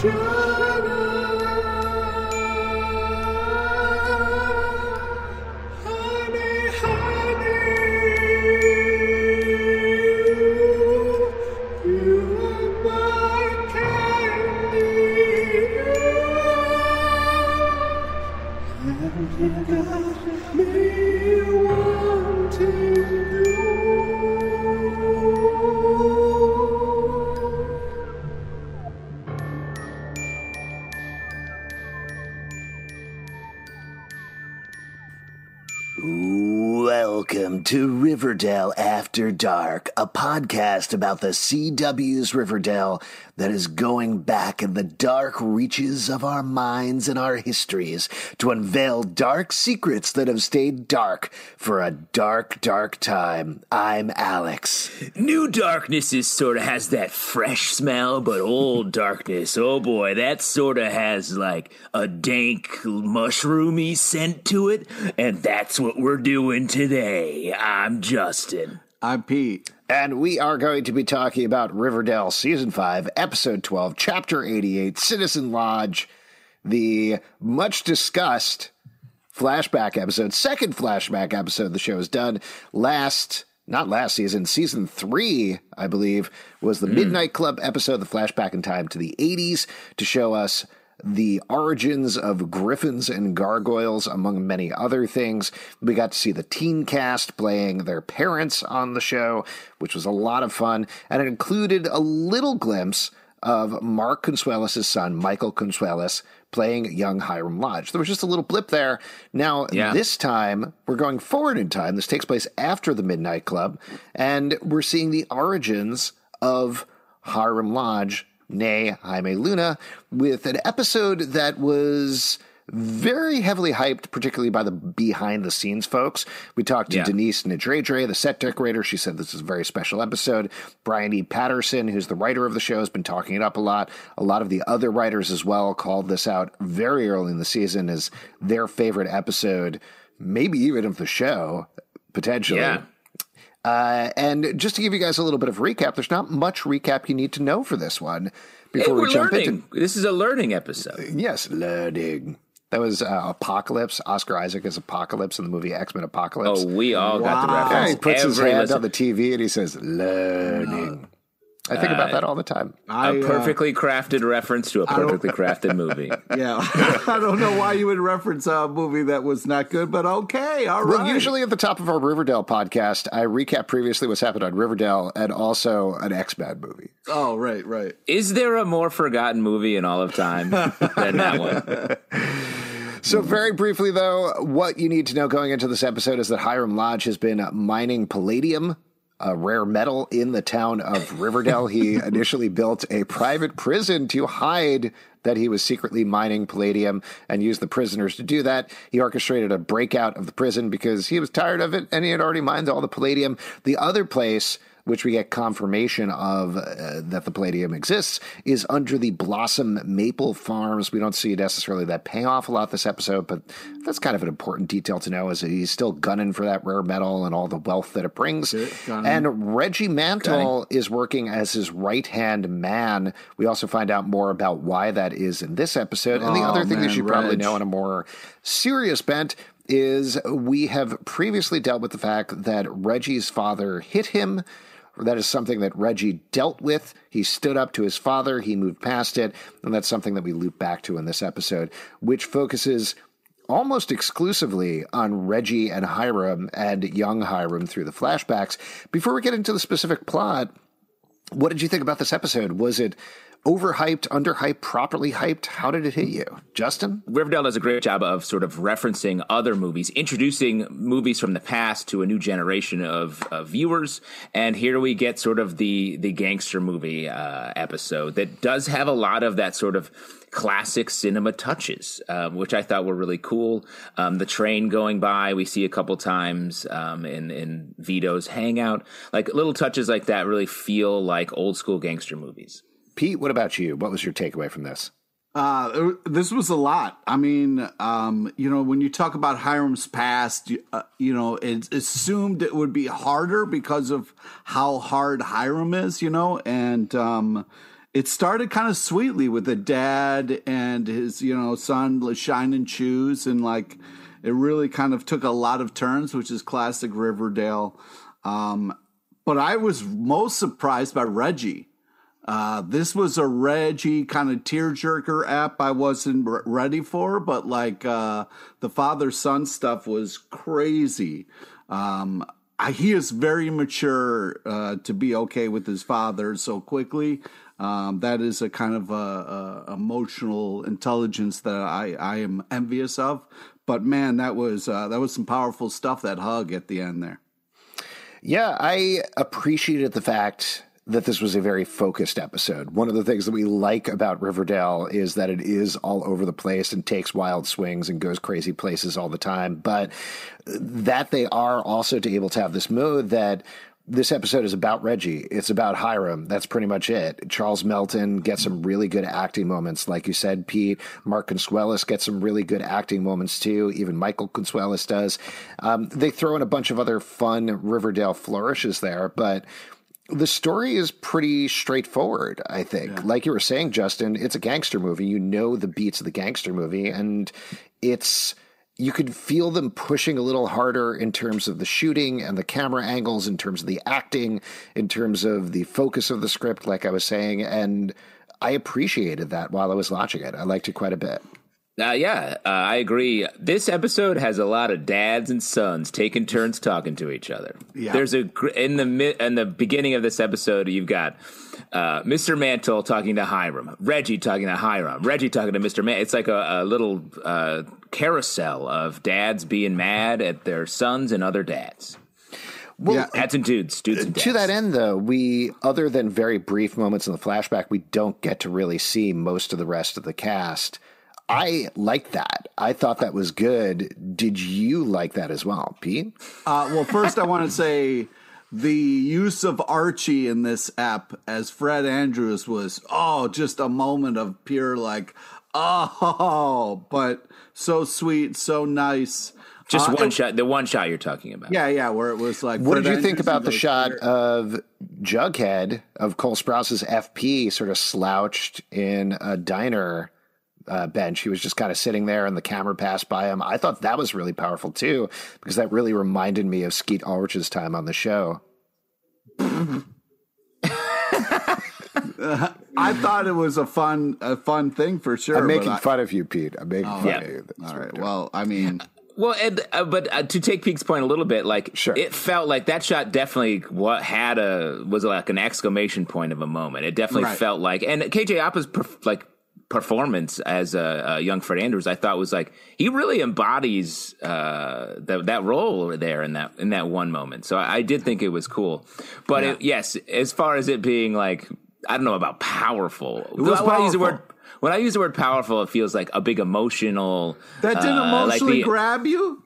true. Welcome to Riverdale After Dark, a podcast about the CW's Riverdale that is going back in the dark reaches of our minds and our histories to unveil dark secrets that have stayed dark for a dark, dark time. I'm Alex. New darkness is sort of has that fresh smell, but old darkness, oh boy, that sort of has like a dank, mushroomy scent to it, and that's what we're doing today. I'm Justin. I'm Pete. And we are going to be talking about Riverdale Season 5, Episode 12, Chapter 88, Citizen Lodge, the much discussed flashback episode, second flashback episode the show has done last. Not last season, season three, I believe, was the hmm. Midnight Club episode, the flashback in time to the 80s to show us the origins of griffins and gargoyles, among many other things. We got to see the teen cast playing their parents on the show, which was a lot of fun. And it included a little glimpse of Mark Consuelos' son, Michael Consuelos, playing young Hiram Lodge. There was just a little blip there. Now, Yeah. this time, we're going forward in time. This takes place after the Midnight Club, and we're seeing the origins of Hiram Lodge, nay Jaime Luna, with an episode that was very heavily hyped, particularly by the behind the scenes folks. We talked to Yeah. Denise Nedredre, the set decorator. She said this is a very special episode. Brian E. Paterson, who's the writer of the show, has been talking it up a lot. A lot of the other writers as well called this out very early in the season as their favorite episode, maybe even of the show, potentially. Yeah. Uh, and just to give you guys a little bit of recap, there's not much recap you need to know for this one before we're we jump learning. into. This is a learning episode. Yes, learning. That was uh, Apocalypse. Oscar Isaac is Apocalypse in the movie X Men Apocalypse. Oh, we all got the Wow. Yeah, reference. he puts his Every hand listen- on the TV and he says, learning. I think about that all the time. I, a uh, perfectly crafted reference to a perfectly crafted movie. yeah, I don't know why you would reference a movie that was not good, but okay, all right. Well, usually at the top of our Riverdale podcast, I recap previously what's happened on Riverdale and also an X Men movie. Oh, right, right. Is there a more forgotten movie in all of time than that one? So, very briefly, though, what you need to know going into this episode is that Hiram Lodge has been mining palladium, a rare metal, in the town of Riverdale. he initially built a private prison to hide that he was secretly mining palladium and used the prisoners to do that. He orchestrated a breakout of the prison because he was tired of it and he had already mined all the palladium. The other place which we get confirmation of uh, that the Palladium exists, is under the Blossom Maple Farms. We don't see necessarily that payoff a lot this episode, but that's kind of an important detail to know. Is that he's still gunning for that rare metal and all the wealth that it brings. And Reggie Mantle is working as his right hand man. We also find out more about why that is in this episode. And the Oh, other thing that man, you probably Reg. know on a more serious bent is we have previously dealt with the fact that Reggie's father hit him. That is something that Reggie dealt with. He stood up to his father, he moved past it, and that's something that we loop back to in this episode, which focuses almost exclusively on Reggie and Hiram and young Hiram through the flashbacks. Before we get into the specific plot, what did you think about this episode? Was it overhyped, underhyped, properly hyped? How did it hit you? Justin? Riverdale does a great job of sort of referencing other movies, introducing movies from the past to a new generation of, of viewers. And here we get sort of the the gangster movie uh, episode that does have a lot of that sort of classic cinema touches, um, which I thought were really cool. Um, the train going by, we see a couple times um, in in Vito's hangout, like little touches like that really feel like old school gangster movies. Pete, what about you? What was your takeaway from this? Uh, this was a lot. I mean, um, you know, when you talk about Hiram's past, you, uh, you know, it's assumed it would be harder because of how hard Hiram is, you know, and um, it started kind of sweetly with the dad and his, you know, son shining shoes, and like it really kind of took a lot of turns, which is classic Riverdale. Um, but I was most surprised by Reggie. Uh, this was a Reggie kind of tearjerker app I wasn't ready for, but like uh, the father son stuff was crazy. Um, I, he is very mature uh, to be okay with his father so quickly. Um, that is a kind of a, a emotional intelligence that I, I am envious of. But man, that was uh, that was some powerful stuff. That hug at the end there. Yeah, I appreciated the fact that this was a very focused episode. One of the things that we like about Riverdale is that it is all over the place and takes wild swings and goes crazy places all the time, but that they are also to able to have this mode that this episode is about Reggie. It's about Hiram. That's pretty much it. Charles Melton gets some really good acting moments. Like you said, Pete, Mark Consuelos gets some really good acting moments too. Even Michael Consuelos does. Um, they throw in a bunch of other fun Riverdale flourishes there, but the story is pretty straightforward, I think. Like you were saying, Justin, it's a gangster movie. You know the beats of the gangster movie, and it's you could feel them pushing a little harder in terms of the shooting and the camera angles, in terms of the acting, in terms of the focus of the script, like I was saying. And I appreciated that while I was watching it. I liked it quite a bit. Uh, yeah, uh, I agree. This episode has a lot of dads and sons taking turns talking to each other. Yeah. There's a in the mi- in the beginning of this episode, you've got uh, Mr. Mantle talking to Hiram, Reggie talking to Hiram, Reggie talking to Mr. Man. It's like a, a little uh, carousel of dads being mad at their sons and other dads. Well, Yeah. Dads and dudes, dudes and dads. To that end, though, we, other than very brief moments in the flashback, we don't get to really see most of the rest of the cast. I like that. I thought that was good. Did you like that as well, Pete? Uh, well, first I want to say the use of Archie in this app as Fred Andrews was oh, just a moment of pure like oh, but so sweet, so nice. Just Uh, one it- shot. The one shot you're talking about. Yeah, yeah, where it was like. What Fred did you think about the shot pure- of Jughead of Cole Sprouse's FP sort of slouched in a diner uh, bench? He was just kind of sitting there, and the camera passed by him. I thought that was really powerful too, because that really reminded me of Skeet Ulrich's time on the show. I thought it was a fun, a fun thing for sure. I'm but making I- fun of you, Pete. I'm making fun yeah. of you. That's All what right. Well, I mean, Well, and, uh, but uh, to take Pete's point a little bit, like Sure. it felt like that shot definitely what had a was like an exclamation point of a moment. It definitely Right. felt like, and KJ Appa's perf- like performance as a, a young Fred Andrews, I thought was like he really embodies uh, that that role there in that in that one moment. So I, I did think it was cool. But it, yes, as far as it being like I don't know about powerful. was when I use the word when I use the word powerful, it feels like a big emotional. that didn't uh, like emotionally the- grab you.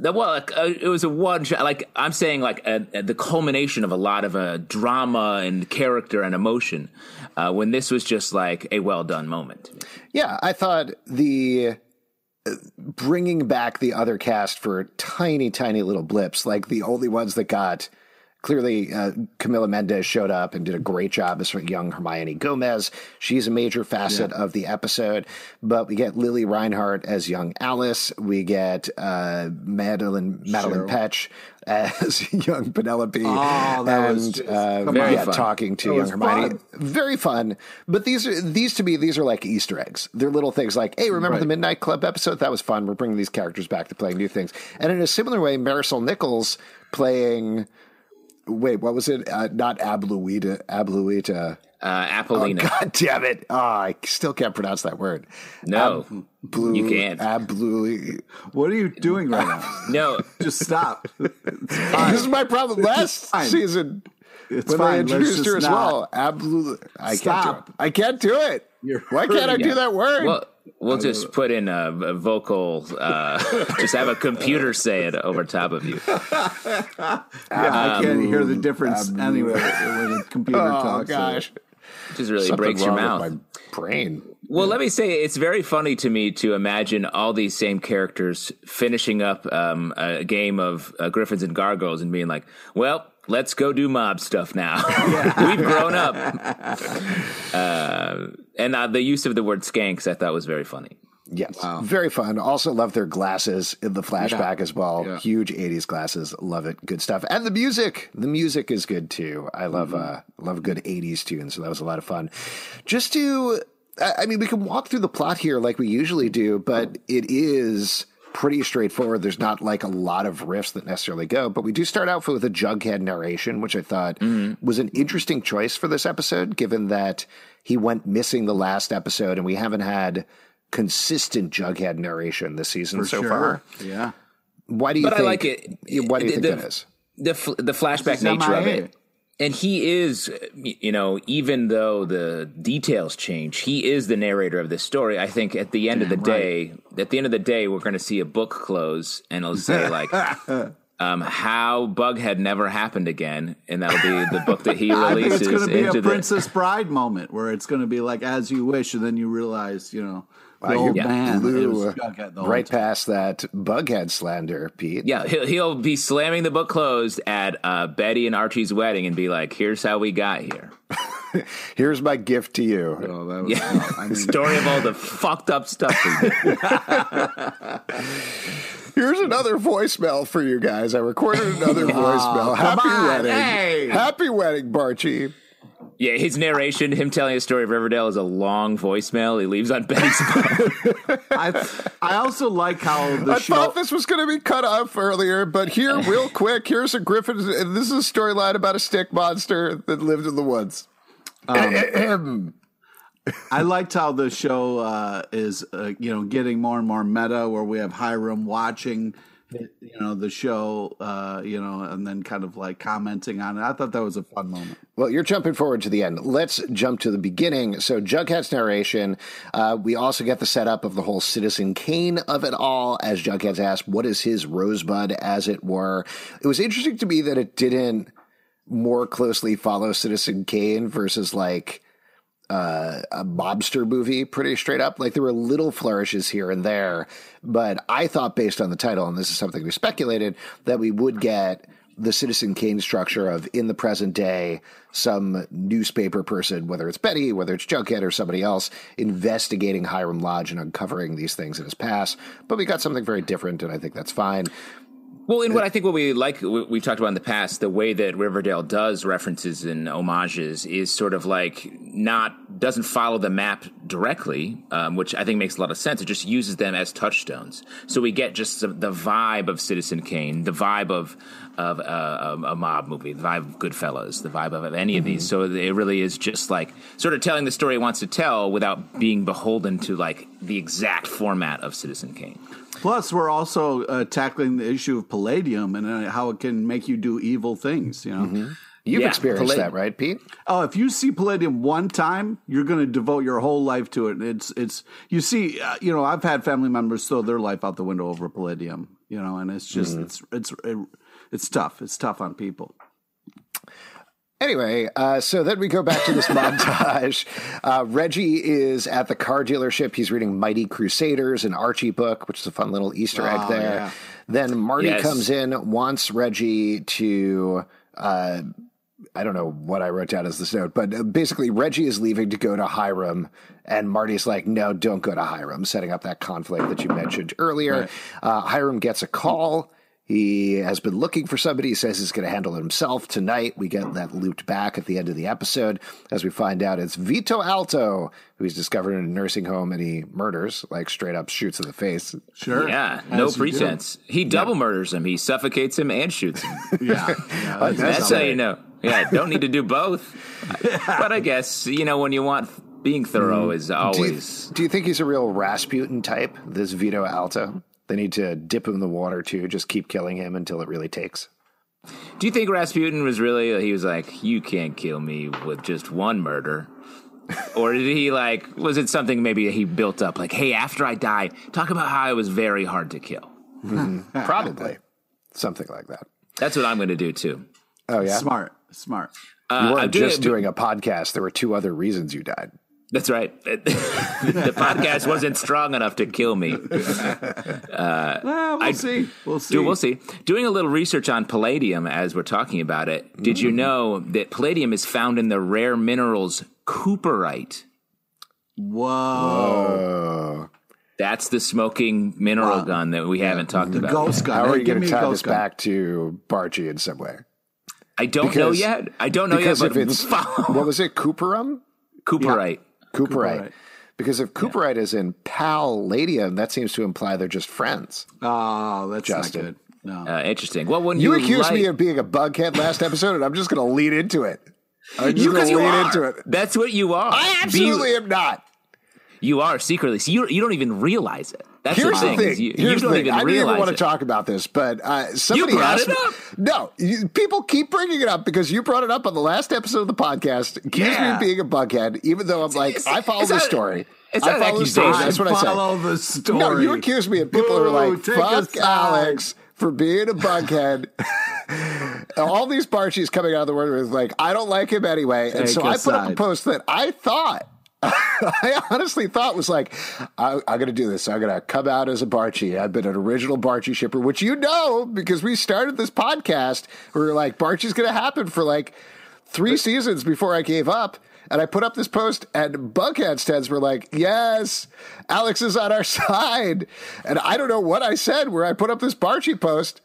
Well, like, uh, it was a one shot. Like I'm saying, like uh, uh, the culmination of a lot of uh, drama and character and emotion. Uh, when this was just like a well done moment. Yeah, I thought the uh, bringing back the other cast for tiny, tiny little blips, like the only ones that got clearly uh, Camila Mendes showed up and did a great job as young Hermione Gomez. She's a major facet yeah. of the episode. But we get Lili Reinhart as young Alice. We get uh, Madelaine Madelaine Petsch as young Penelope. Oh, that and, was just, uh, very yeah, fun. talking to young Hermione. Fun. Very fun. But these are these to me these are like Easter eggs. They're little things like, hey, remember right. the Midnight Club episode? That was fun. We're bringing these characters back to playing new things. And in a similar way, Marisol Nichols playing wait, what was it? Uh, not Abluita, Abluita. Uh, Apollina. Oh, God damn it. Oh, I still can't pronounce that word. No, Ablu, you can't. Ablu. What are you doing right now? no. Just stop. this is my problem. Last season, it's when fine. I introduced her as not. well. Absolutely, I Stop. can't do it. I can't do it. You're Why can't I do that word? Well, we'll just put in a, a vocal, uh, just have a computer say it over top of you. yeah, I can't hear the difference anyway when a computer oh, talks. gosh. It just really Something breaks your mouth. my brain. Well, let me say it's very funny to me to imagine all these same characters finishing up um, a game of uh, Griffins and Gargoyles and being like, "Well, let's go do mob stuff now. We've grown up. Uh, and uh, the use of the word skanks I thought was very funny. Yes. Wow. Very fun. Also love their glasses in the flashback yeah. as well. Yeah. Huge 80s glasses. Love it. Good stuff. And the music. The music is good too. I love mm-hmm. uh love good 80s tune, so that was a lot of fun. Just to I mean, we can walk through the plot here like we usually do, but it is pretty straightforward. There's not like a lot of riffs that necessarily go, but we do start out with a Jughead narration, which I thought mm-hmm. was an interesting choice for this episode, given that he went missing the last episode and we haven't had consistent Jughead narration this season for so sure. far. Yeah. Why do you but think, I like it. Why do you the, think the, that is? The, the flashback nature of it and he is, you know, even though the details change, he is the narrator of this story. I think at the end Damn of the day, at the end of the day, we're going to see a book close, and it'll say like, um, "How Bughead never happened again," and that'll be the book that he releases. I think it's going to be a the, Princess Bride moment where it's going to be like "As You Wish," and then you realize, you know, the old yeah. man blew right time. past that bughead slander, Pete. Yeah, he'll, he'll be slamming the book closed at uh, Betty and Archie's wedding and be like, "Here's how we got here. Here's my gift to you." Oh, was, yeah, I mean, story of all the fucked up stuff. Here's another voicemail for you guys. I recorded another oh, voicemail. Happy on, wedding, hey. happy wedding, Barchi. Yeah, his narration, him telling a story of Riverdale, is a long voicemail he leaves on Betty's phone. I, I also like how the show I show. thought this was going to be cut off earlier, but here, real quick, here's a Griffin. This is a storyline about a stick monster that lived in the woods. Um, I liked how the show uh, is, uh, you know, getting more and more meta, where we have Hiram watching you know the show uh you know and then kind of like commenting on it. I thought that was a fun moment. Well you're jumping forward to the end. Let's jump to the beginning. So jughead's narration uh we also get the setup of the whole citizen kane of it all as jughead's asked what is his rosebud as it were? It was interesting to me that it didn't more closely follow citizen kane versus like uh, a mobster movie pretty straight up. Like there were little flourishes here and there, but I thought based on the title, and this is something we speculated, that we would get the Citizen Kane structure of in the present day, some newspaper person, whether it's Betty, whether it's Jughead or somebody else, investigating Hiram Lodge and uncovering these things in his past. But we got something very different, and I think that's fine. Well, in what I think what we like, we've talked about in the past, the way that Riverdale does references and homages is sort of like not doesn't follow the map directly, um, which I think makes a lot of sense. It just uses them as touchstones. So we get just the vibe of Citizen Kane, the vibe of of uh, a mob movie, the vibe of Goodfellas, the vibe of any of mm-hmm. these. So it really is just like sort of telling the story it wants to tell without being beholden to like the exact format of Citizen Kane. Plus, we're also uh, tackling the issue of palladium and uh, how it can make you do evil things. You know, mm-hmm. you've yeah, experienced that, right, Pete? Oh, if you see palladium one time, you're going to devote your whole life to it. It's it's you see, uh, you know, I've had family members throw their life out the window over palladium. you know, and it's just it's it's it, it's tough. It's tough on people. Anyway, uh, so then we go back to this montage. Uh, Reggie is at the car dealership. He's reading Mighty Crusaders, an Archie book, which is a fun little Easter egg Oh, there. yeah. Then Marty Yes. comes in, wants Reggie to. Uh, I don't know what I wrote down as this note, but uh, basically, Reggie is leaving to go to Hiram, and Marty's like, no, don't go to Hiram, setting up that conflict that you mentioned earlier. Uh, Hiram gets a call. He has been looking for somebody. He says he's going to handle it himself tonight. We get that looped back at the end of the episode as we find out it's Vito Alto, who he's discovered in a nursing home and he murders, like straight up shoots in the face. Sure. Yeah, no As you do. pretense. He double murders him. He suffocates him and shoots him. Yeah. yeah That's how you know. Yeah, don't need to do both. but I guess you know when you want being thorough mm-hmm. is Do you, always. do you think he's a real Rasputin type, this Vito Alto? They need to dip him in the water too, just keep killing him until it really takes. Do you think Rasputin was really? He was like, "You can't kill me with just one murder." or did he like? Was it something maybe he built up? Like, hey, after I die, talk about how I was very hard to kill. Probably. Something like that. That's what I'm going to do too. Oh, yeah. Smart. Smart. Uh, You I'm weren't just it- doing a podcast. There were two other reasons you died. That's right. the podcast wasn't strong enough to kill me. Well, we'll see. We'll see. Dude, we'll see. Doing a little research on palladium as we're talking about it, did Mm. you know that palladium is found in the rare minerals cooperite? Whoa. Oh. That's the smoking mineral gun that we haven't talked about. Ghost gun. How are you give going me to tie this ghost gun. back to Bargy in some way? I don't know yet. I don't know Because yet. if But it's, follow- what was it, Cooperum? cooperite. Cooperite. Cooperite. Because if Cooperite is in palladium, that seems to imply they're just friends. Oh, that's Justin. not good. No. Uh, interesting. Well, when You, you, accused like, me of being a bughead last episode, and I'm just going to lead into it. I'm just you, to lead are. into it. That's what you are. I absolutely am not. You are secretly. So you, you don't even realize it. That's Here's the the thing. thing. You, Here's you don't the thing. even I didn't even want it. to talk about this, but uh, somebody brought asked it me- up. No, you, people keep bringing it up because you brought it up on the last episode of the podcast. Accused me of being a bughead, even though I'm like, it's- I follow the story. it's I not an follow the story. That's what I said. follow the story. No, you accuse me, and people are Boo, like, take a "Fuck. Alex for being a bughead." All these Barchies coming out of the word was like, "I don't like him anyway," and so I put up a post that I thought. I honestly thought was like, I, I'm going to do this. I'm going to come out as a Barchi. I've been an original Barchi shipper, which you know because we started this podcast. We were like, Barchi's going to happen for like three seasons before I gave up. And I put up this post, and Bughead stands were like, "Yes, Alex is on our side." And I don't know what I said where I put up this Barchi post,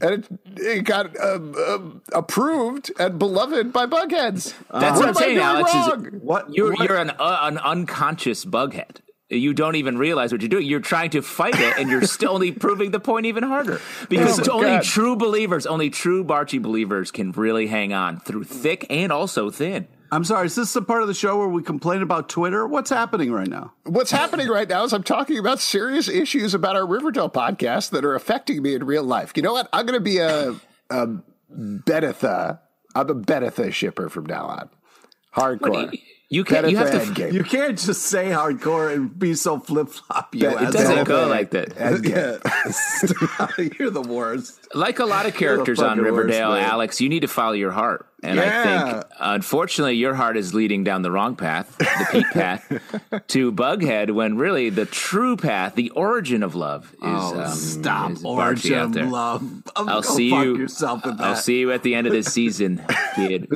and it, it got um, um, approved and beloved by Bugheads. That's what I'm saying, Alex. wrong? Is What- you're what- you're an uh, an unconscious bughead. You don't even realize what you're doing. You're trying to fight it, and you're still only proving the point even harder. Because Oh only God. true believers, only true Barchi believers, can really hang on through thick and also thin. I'm sorry. Is this the part of the show where we complain about Twitter? What's happening right now? What's happening right now is I'm talking about serious issues about our Riverdale podcast that are affecting me in real life. You know what? I'm going to be a, a Benetha. I'm a Benetha shipper from now on. Hardcore. You, you can't. You have to. Endgame. You can't just say hardcore and be so flip flop. You Bet- It doesn't go like that. Endgame. You're the worst. Like a lot of characters on fucking worst, Riverdale. Alex, you need to follow your heart. And I think, unfortunately, your heart is leading down the wrong path, the Pete path, to Bughead, when really the true path, the origin of love, is Oh, um, stop. is Origin out of there. love. Oh, I'll see fuck you. yourself with I'll see you at the end of this season, kid.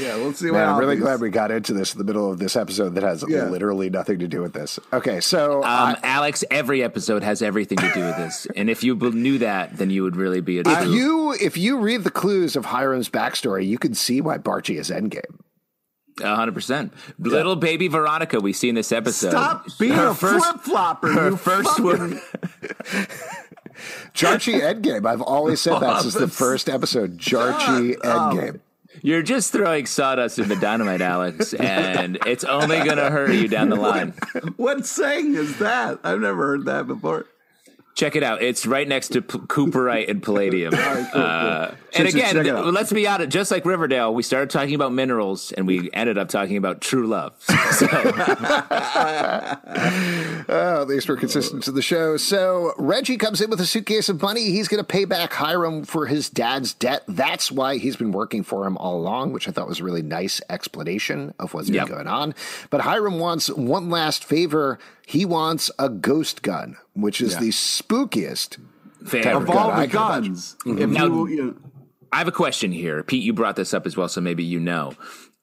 yeah, we'll see what Man, I'm really glad we got into this in the middle of this episode that has Yeah. literally nothing to do with this. Okay, so Um, Alex, every episode has everything to do with this, and if you knew that, then you would really be a if true. you if you read the clues of Hiram's backstory, you can see why Barchi is Endgame. hundred percent. Little baby Veronica, we see in this episode. Stop being Her a first- flip flopper. Her you first fucking- one. Jarchi Endgame. I've always said that since the first episode. Jarchi Endgame. You're just throwing sawdust in the dynamite, Alex, and it's only going to hurt you down the line. What saying is that? I've never heard that before. Check it out. It's right next to P- Cooperite and Palladium. right, cool, Uh, cool. and Should- should check it again, out. let's be honest. Just like Riverdale, we started talking about minerals, and we ended up talking about true love. So, Oh, at least we're consistent to the show. So Reggie comes in with a suitcase of money. He's going to pay back Hiram for his dad's debt. That's why he's been working for him all along, which I thought was a really nice explanation of what's Yep. been going on. But Hiram wants one last favor. He wants a ghost gun, which is the spookiest. fair. Of all I the can imagine. guns, Now- you, you know, I have a question here. Pete, you brought this up as well, so maybe you know.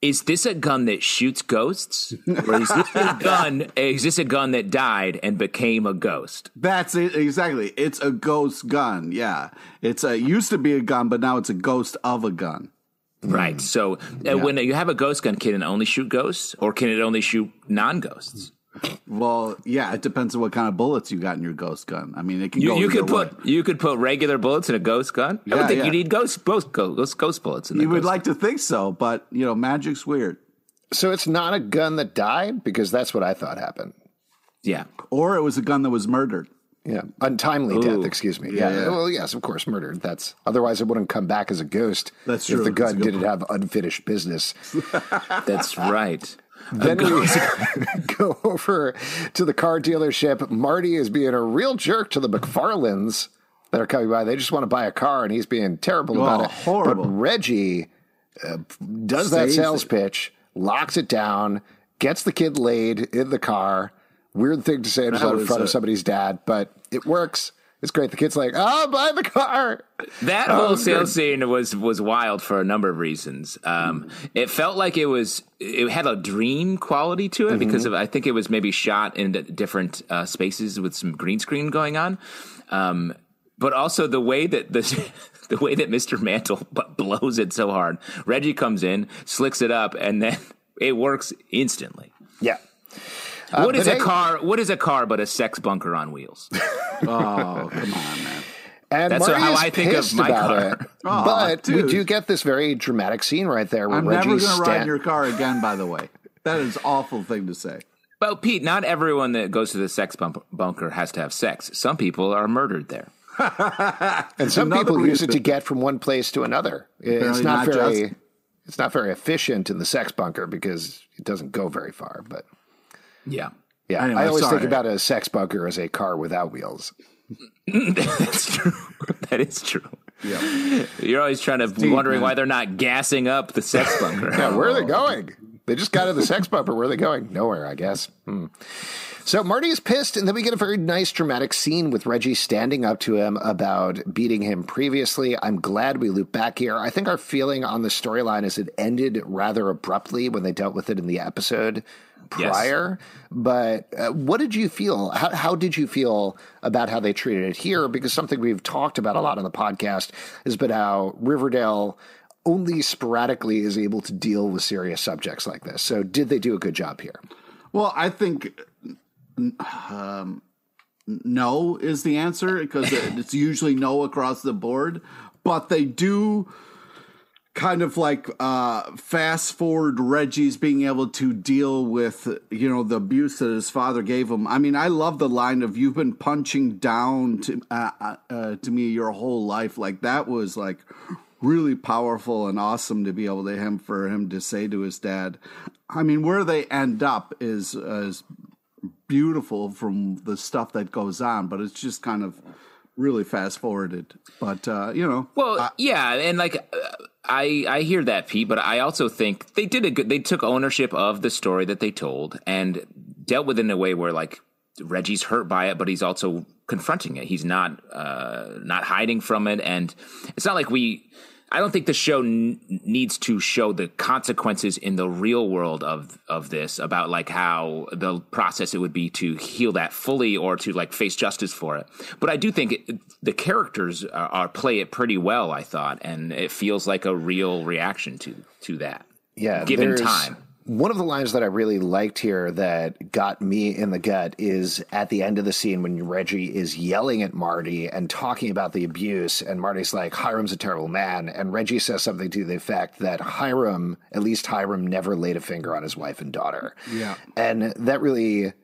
Is this a gun that shoots ghosts? Or is this a gun is this a gun that died and became a ghost? That's it exactly. It's a ghost gun. Yeah, it's a it used to be a gun, but now it's a ghost of a gun. Right. So uh, when you have a ghost gun, can it only shoot ghosts or can it only shoot non ghosts? Well, yeah, it depends on what kind of bullets you got in your ghost gun. I mean, it can You, go you either could way. put you could put regular bullets in a ghost gun. I Yeah, would think yeah. you need ghost both ghost, ghost bullets in the You would ghost like to think so, but you know, magic's weird. So it's not a gun that died because that's what I thought happened. Yeah. Or it was a gun that was murdered. Yeah, untimely death. Excuse me. Yeah. Yeah. Well, yes, of course, murdered. That's otherwise it wouldn't come back as a ghost. That's If true. the gun didn't have unfinished business. That's right. Then we go over to the car dealership. Marty is being a real jerk to the McFarlands that are coming by. They just want to buy a car, and he's being terrible about Oh, it. horrible. But Reggie uh, does that sales it. pitch, locks it down, gets the kid laid in the car. Weird thing to say in front of somebody's dad, but it works. It's great. The kid's like, "Oh, buy the car." That Oh, whole sales scene was was wild for a number of reasons. Um, it felt like it was it had a dream quality to it Mm-hmm. because of I think it was maybe shot in different uh, spaces with some green screen going on. Um, but also the way that the the way that Mr. Mantle blows it so hard. Reggie comes in, slicks it up, and then it works instantly. Yeah. Uh, what is but a hey- car? What is a car but a sex bunker on wheels? Oh, come on, man. And That's Marty how is I think of my car. it. Aw, oh, but we do get this very dramatic scene right there where I'm Reggie never going to ride in your car again, by the way. That is an awful thing to say. Well, Pete, not everyone that goes to the sex bump- bunker has to have sex. Some people are murdered there. and some another people use it to get from one place to another. It's not, not very just- it's not very efficient in the sex bunker because it doesn't go very far, but Yeah. yeah, Anyway, I always sorry. think about a sex bunker as a car without wheels. That's true. that is true. Yeah. You're always trying to deep, wondering man. why they're not gassing up the sex bunker. Yeah, where are they going? They just got to the sex bumper. Where are they going? Nowhere, I guess. Hmm. So Marty is pissed, and then we get a very nice dramatic scene with Reggie standing up to him about beating him previously. I'm glad we loop back here. I think our feeling on the storyline is it ended rather abruptly when they dealt with it in the episode Yes. prior. But uh, what did you feel? How, how did you feel about how they treated it here? Because something we've talked about a lot on the podcast has been how Riverdale only sporadically is able to deal with serious subjects like this. So, did they do a good job here? Well, I think um, no is the answer because it's usually no across the board, but they do kind of like uh, fast forward Reggie's being able to deal with you know the abuse that his father gave him. I mean, I love the line of "You've been punching down to uh, uh, uh, to me your whole life." Like that was like really powerful and awesome to be able to him for him to say to his dad. I mean, where they end up is is beautiful from the stuff that goes on, but it's just kind of really fast forwarded. But uh, you know, Well, yeah, and like uh, I I hear that, Pete, but I also think they did a good. They took ownership of the story that they told and dealt with it in a way where like Reggie's hurt by it, but he's also confronting it. He's not uh, not hiding from it, and it's not like we. I don't think the show n- needs to show the consequences in the real world of of this about like how the process it would be to heal that fully or to like face justice for it. But I do think it, the characters are, are play it pretty well. I thought, and it feels like a real reaction to to that. Yeah, given time. One of the lines that I really liked here that got me in the gut is at the end of the scene when Reggie is yelling at Marty and talking about the abuse, and Marty's like, Hiram's a terrible man. And Reggie says something to the effect that Hiram, at least Hiram, never laid a finger on his wife and daughter. Yeah. And that really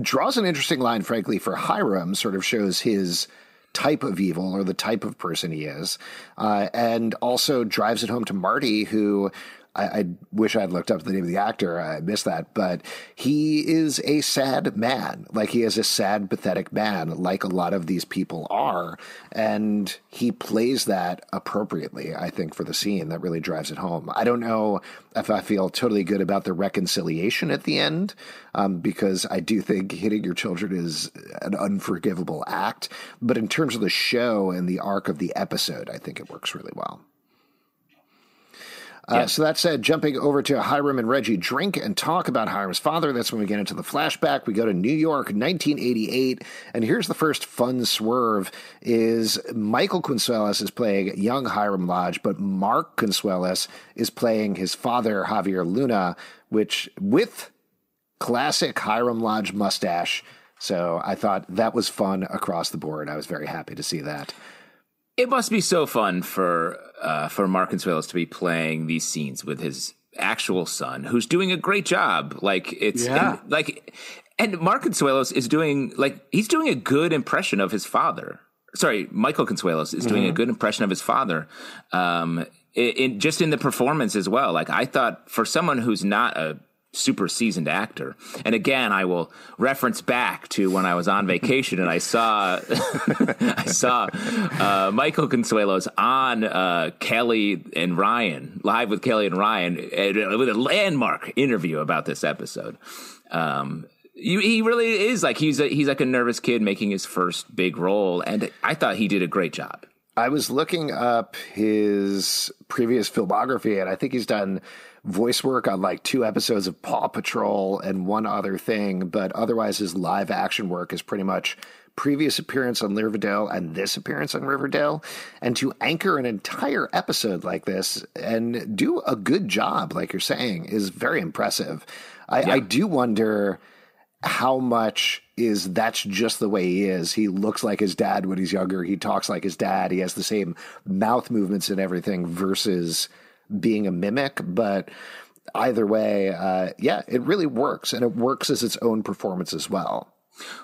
draws an interesting line, frankly, for Hiram, sort of shows his type of evil or the type of person he is, uh, and also drives it home to Marty, who I, I, wish I'd looked up the name of the actor. I missed that, but he is a sad man. Like he is a sad, pathetic man, like a lot of these people are, and he plays that appropriately. I think for the scene that really drives it home. I don't know if I feel totally good about the reconciliation at the end, um, because I do think hitting your children is an unforgivable act. But in terms of the show and the arc of the episode, I think it works really well. Uh, So that said, jumping over to Hiram and Reggie drink and talk about Hiram's father. That's when we get into the flashback. We go to New York, 1988, and here's the first fun swerve: is Michael Consuelos is playing young Hiram Lodge, but Mark Consuelos is playing his father Javier Luna, which with classic Hiram Lodge mustache. So I thought that was fun across the board. I was very happy to see that. It must be so fun for uh, for Mark Consuelos to be playing these scenes with his actual son, who's doing a great job. Like it's Yeah. and, like, and Mark Consuelos is doing like he's doing a good impression of his father. Sorry, Michael Consuelos is doing a good impression of his father. Um, in, in just in the performance as well. Like I thought, for someone who's not a super seasoned actor. And again, I will reference back to when I was on vacation and I saw I saw uh, Michael Consuelos on uh, Kelly and Ryan live with Kelly and Ryan uh, with a landmark interview about this episode. Um, he really is like he's a, he's like a nervous kid making his first big role, and I thought he did a great job. I was looking up his previous filmography, and I think he's done voice work on like two episodes of Paw Patrol and one other thing, but otherwise his live action work is pretty much previous appearance on Riverdale and this appearance on Riverdale. And to anchor an entire episode like this and do a good job, like you're saying, is very impressive. I, I do wonder how much is that's just the way he is. He looks like his dad when he's younger. He talks like his dad. He has the same mouth movements and everything versus being a mimic. But either way, uh, yeah, it really works. And it works as its own performance as well.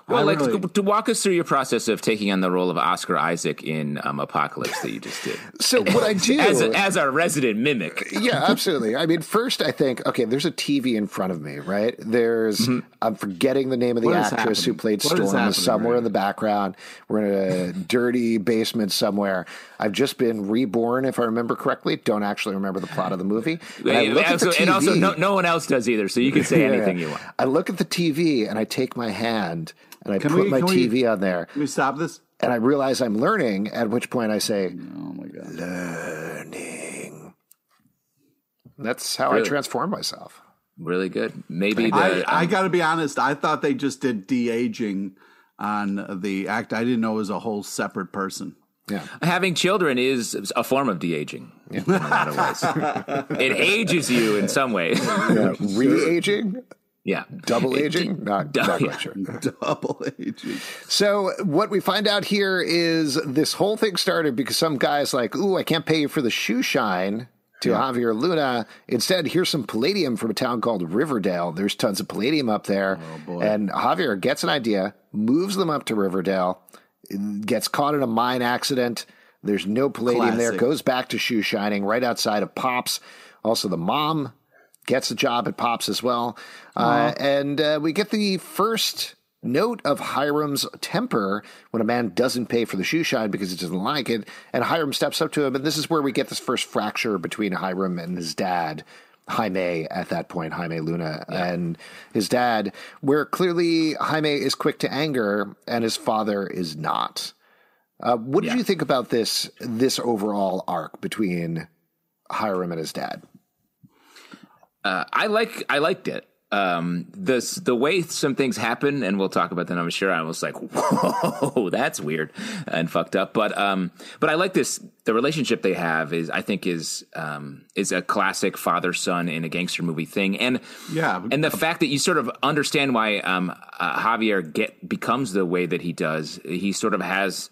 Well, I like really- to, to walk us through your process of taking on the role of Oscar Isaac in um, Apocalypse that you just did, So what I do as a, as our resident mimic. yeah, absolutely. I mean, first I think, okay, there's a TV in front of me, right? There's, I'm forgetting the name of the What actress who played What Storm somewhere right in the background. We're in a dirty basement somewhere. I've just been reborn, if I remember correctly. Don't actually remember the plot of the movie. And look at the and also, no, no one else does either, so you can say Yeah, anything yeah. you want. I look at the TV and I take my hand and I Can put we- my can we- TV on there Can we stop this? and I realize I'm learning, at which point I say, Oh my god. learning. That's how I transform myself. Really good. Maybe the I, I um, got to be honest. I thought they just did de aging on the act. I didn't know it was a whole separate person. Yeah. having children is a form of de aging. In a lot of ways, it ages you in some ways. Yeah. Re aging? Yeah, Double aging? Not, not yeah. sure. Double aging. So what we find out here is this whole thing started because some guy's like, "Ooh, I can't pay you for the shoe shine." To Javier Luna. Instead, here's some palladium from a town called Riverdale. There's tons of palladium up there. Oh, And Javier gets an idea, moves them up to Riverdale, gets caught in a mine accident. There's no palladium there. Goes back to shoe shining right outside of Pops. Also, the mom gets a job at Pops as well. Uh, and uh, we get the first note of Hiram's temper when a man doesn't pay for the shoe shine because he doesn't like it. And Hiram steps up to him. And this is where we get this first fracture between Hiram and his dad. Jaime at that point, Jaime Luna and his dad, where clearly Jaime is quick to anger and his father is not. Uh, what did you think about this this overall arc between Hiram and his dad? uh, I like I liked it. Um, this the way some things happen, and we'll talk about that. I'm sure I was like, "Whoa, that's weird and fucked up." But um, but I like this. The relationship they have is, I think, is um, is a classic father son in a gangster movie thing, and Yeah. and the fact that you sort of understand why um, uh, Javier get becomes the way that he does. He sort of has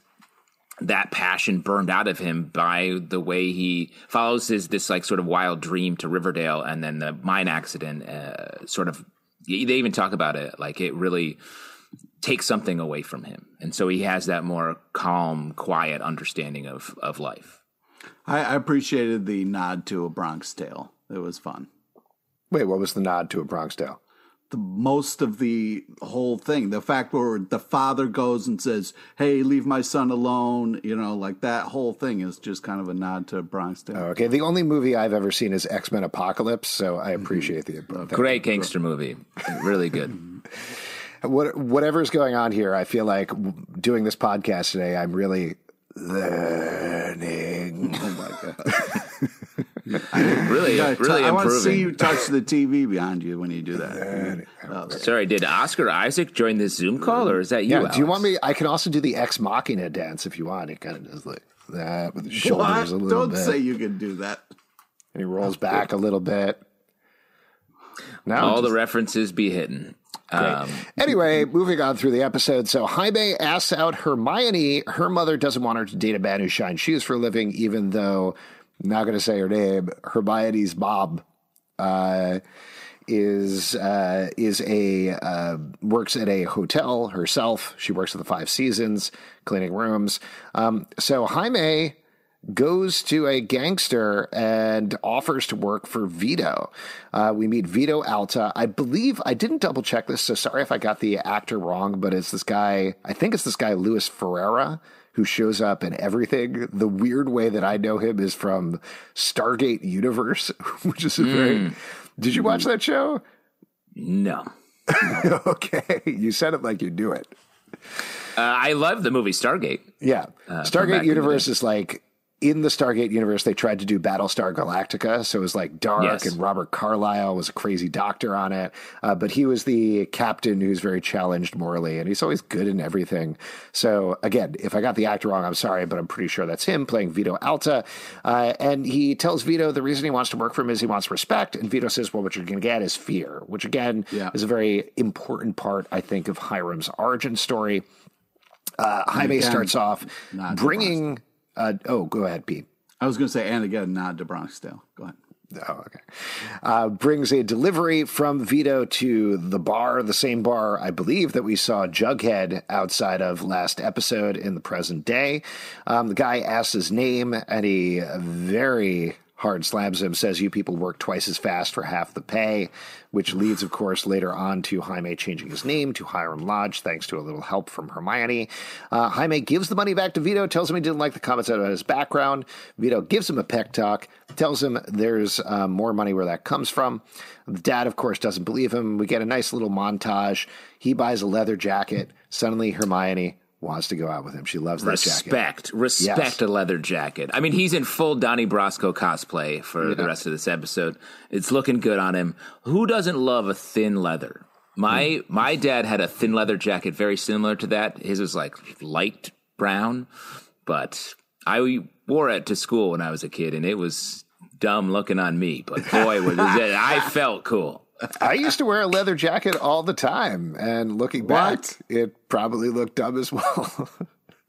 that passion burned out of him by the way he follows his this like sort of wild dream to Riverdale, and then the mine accident uh, sort of they even talk about it like it really takes something away from him, and so he has that more calm, quiet understanding of of life. I, I appreciated the nod to a Bronx Tale. It was fun. Wait, what was the nod to a Bronx Tale? The most of the whole thing. The fact where the father goes and says, "Hey, leave my son alone," you know, like that whole thing is just kind of a nod to Bronx Tale. Oh, okay, the only movie I've ever seen is X Men Apocalypse, so I mm-hmm. appreciate the input. Great gangster movie, really good. What whatever's going on here, I feel like doing this podcast today, I'm really learning. Oh my god! Really, Yeah, really I want to see you touch the TV behind you when you do that. Oh, Sorry, did Oscar Isaac join this Zoom call, or is that you? Yeah, do you want me? I can also do the Ex Machina dance if you want. It kind of does like that with the shoulders What? a little Don't bit. say you can do that. and he rolls back a little bit. Now, All just- the references be hidden. Um, Anyway, moving on through the episode. So Jaime asks out Hermione. Her mother doesn't want her to date a man who shines shoes for a living, even though I'm not going to say her name. Hermione's mom uh, is uh, is a uh, works at a hotel herself. She works at the Five Seasons, cleaning rooms. Um, so Jaime goes to a gangster and offers to work for Vito. Uh, we meet Vito Alta. I believe I didn't double check this, so sorry if I got the actor wrong, but it's this guy. I think it's this guy Louis Ferreira who shows up in everything. The weird way that I know him is from Stargate Universe, which is a very. Did you watch that show? no, okay, you said it like you knew it. uh, I love the movie Stargate. Yeah. back Stargate Universe is like in the Stargate universe, they tried to do Battlestar Galactica. So it was like dark, Yes. and Robert Carlyle was a crazy doctor on it. Uh, but he was the captain who's very challenged morally, and he's always good in everything. So again, if I got the actor wrong, I'm sorry, but I'm pretty sure that's him playing Vito Alta. Uh, and he tells Vito the reason he wants to work for him is he wants respect. And Vito says, well, what you're going to get is fear, which again Yeah. is a very important part, I think, of Hiram's origin story. Uh, Jaime Again, starts off bringing. Uh, oh, go ahead, Pete. I was going to say, and again, nod to Bronx Tale. Go ahead. Oh, okay. Uh, brings a delivery from Vito to the bar, the same bar I believe that we saw Jughead outside of last episode in the present day. Um, the guy asks his name, and he very hard slams him, says, You people work twice as fast for half the pay, which leads, of course, later on to Jaime changing his name to Hiram Lodge, thanks to a little help from Hermione. Uh, Jaime gives the money back to Vito, tells him he didn't like the comments about his background. Vito gives him a peck talk, tells him there's uh, more money where that comes from. The dad, of course, doesn't believe him. We get a nice little montage. He buys a leather jacket. Suddenly, Hermione wants to go out with him. She loves that jacket. Respect, respect Yes. a leather jacket. I mean, he's in full Donnie Brasco cosplay for the rest of this episode. It's looking good on him. Who doesn't love a thin leather? My Hmm. my dad had a thin leather jacket very similar to that. His was like light brown, but I wore it to school when I was a kid, and it was dumb looking on me. But boy, was it! I felt cool. I used to wear a leather jacket all the time, and looking back, What? it probably looked dumb as well.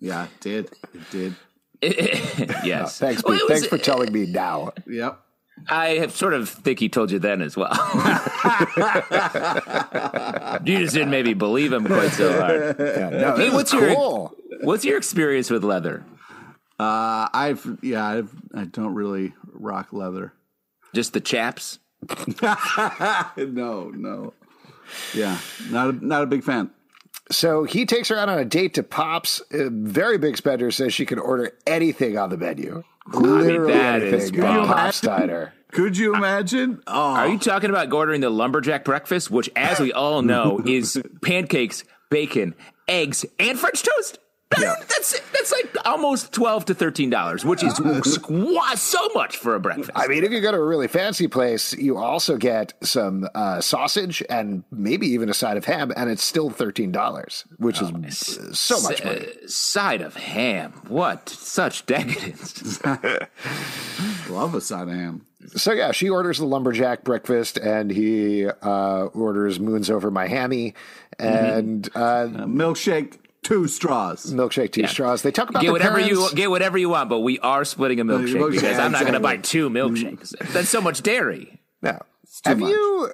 Yeah, it did. It did. yes, Thanks, Well, Pete. was- Thanks for telling me now. Yep. I have sort of think he told you then as well. you just didn't maybe believe him quite so hard. Yeah, no, Hey, what's is your- What's your experience with leather? Uh, I've yeah, I've, I don't really rock leather. Just the chaps? no, no. Yeah, not a, not a big fan. So he takes her out on a date to Pops. A very big spender says she can order anything on the menu. Literally that is anything. bomb. at Pops Diner. Could you imagine? Oh, Are you talking about ordering the lumberjack breakfast, which, as we all know, is pancakes, bacon, eggs, and French toast? that's that's like almost twelve to thirteen dollars, which is squa- so much for a breakfast. I mean, if you go to a really fancy place, you also get some uh, sausage and maybe even a side of ham, and it's still thirteen dollars, which is uh, so much money. Uh, side of ham. What such decadence? love a side of ham. So yeah, she orders the lumberjack breakfast, and he uh, orders moons over my hammy and uh, A milkshake, two straws. milkshake two straws. They talk about get whatever parents. you get whatever you want, but we are splitting a milkshake milkshake, because I'm not going to buy two milkshakes. That's so much dairy. No. too Have much. you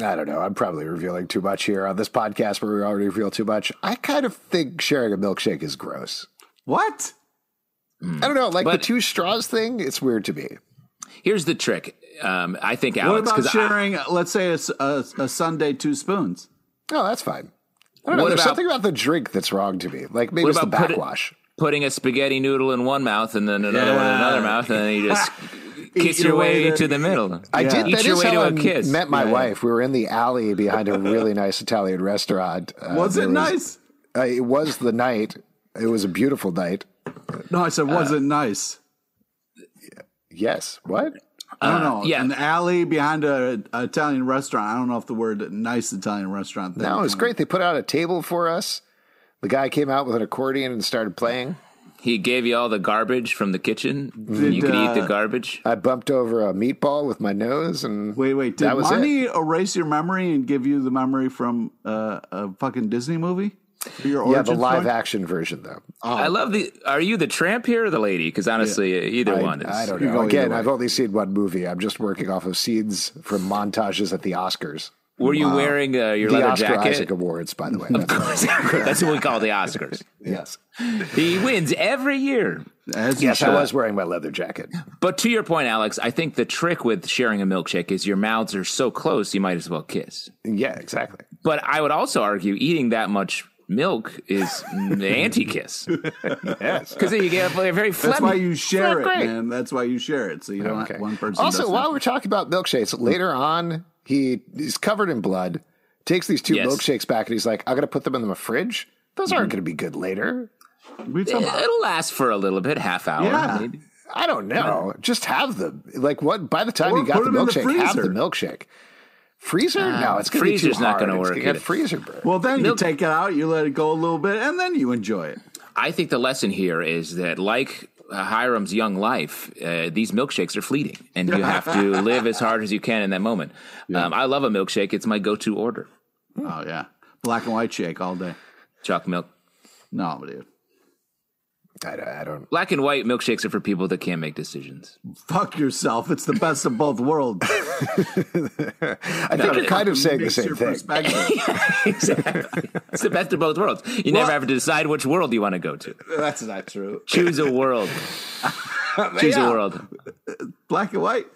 I don't know. I'm probably revealing too much here on this podcast where we already reveal too much. I kind of think sharing a milkshake is gross. What? I don't know. Like But- the two straws thing, it's weird to me. Here's the trick. Um, I think What Alex. about 'cause I- sharing, let's say, a Sunday two spoons? Oh, that's fine. I don't know. What There's about- something about the drink that's wrong to me. Like maybe What it's the about put it- backwash. putting a spaghetti noodle in one mouth and then another one in another mouth, and then you just kiss your your way way to- to the middle. I Yeah. did. Eat That your is way how to I a kiss. met my Yeah, yeah. wife. We were in the alley behind a really nice Italian restaurant. Uh, Was there it nice? Uh, it was the night. It was a beautiful night. No, I said, was Uh, it nice? Yes. What? I don't know. yeah. An alley behind a, a Italian restaurant. I don't know if the word nice Italian restaurant. Thing No, it was great. They put out a table for us. The guy came out with an accordion and started playing. He gave you all the garbage from the kitchen. Did, you could eat uh, the garbage. I bumped over a meatball with my nose, and Wait, wait. Did that was it. money erase your memory and give you the memory from uh, a fucking Disney movie? For your Yeah, the live story? action version, though. I love the. Are you the tramp here or the lady? Because honestly, either I, one is. I don't know. Again. I've only seen one movie. I'm just working off of scenes from montages at the Oscars. Were you wearing uh, your The leather Oscar jacket? Isaac Awards, by the way. That's right. That's what we call the Oscars. yes. He wins every year. As Yes, I was wearing my leather jacket. But to your point, Alex, I think the trick with sharing a milkshake is your mouths are so close, you might as well kiss. Yeah, exactly. But I would also argue eating that much milk is the anti-kiss Yes. because you get a very phlegmy. That's why you share it, great. man. That's why you share it. So you don't Okay. one person. Also, while not. we're talking about milkshakes, later on, he he's covered in blood, takes these two Yes. milkshakes back, and he's like, I'm going to put them in the fridge. Those Mm-hmm. aren't going to be good later. we? It'll last for a little bit, half hour. Yeah. maybe. I don't know. Just have them. Like, what? By the time Or you got put the 'em in the milkshake, have the milkshake. Freezer? no, it's going to be too freezer's not gonna It's work gonna get freezer burn. Well, then Milk- you take it out, you let it go a little bit, and then you enjoy it. I think the lesson here is that, like uh, Hiram's young life, uh, these milkshakes are fleeting, and you have to live as hard as you can in that moment. Um, I love a milkshake; it's my go-to order. Oh yeah, black and white shake all day. Chocolate milk. No, dude, I, don't- I don't. Black and white milkshakes are for people that can't make decisions. fuck yourself. It's the best of both worlds. I think you're kind of saying the same thing. perspective. exactly. it's the best of both worlds. You never have to decide which world you want to go to. That's not true. Choose a world. Choose Yeah. a world. Black and white.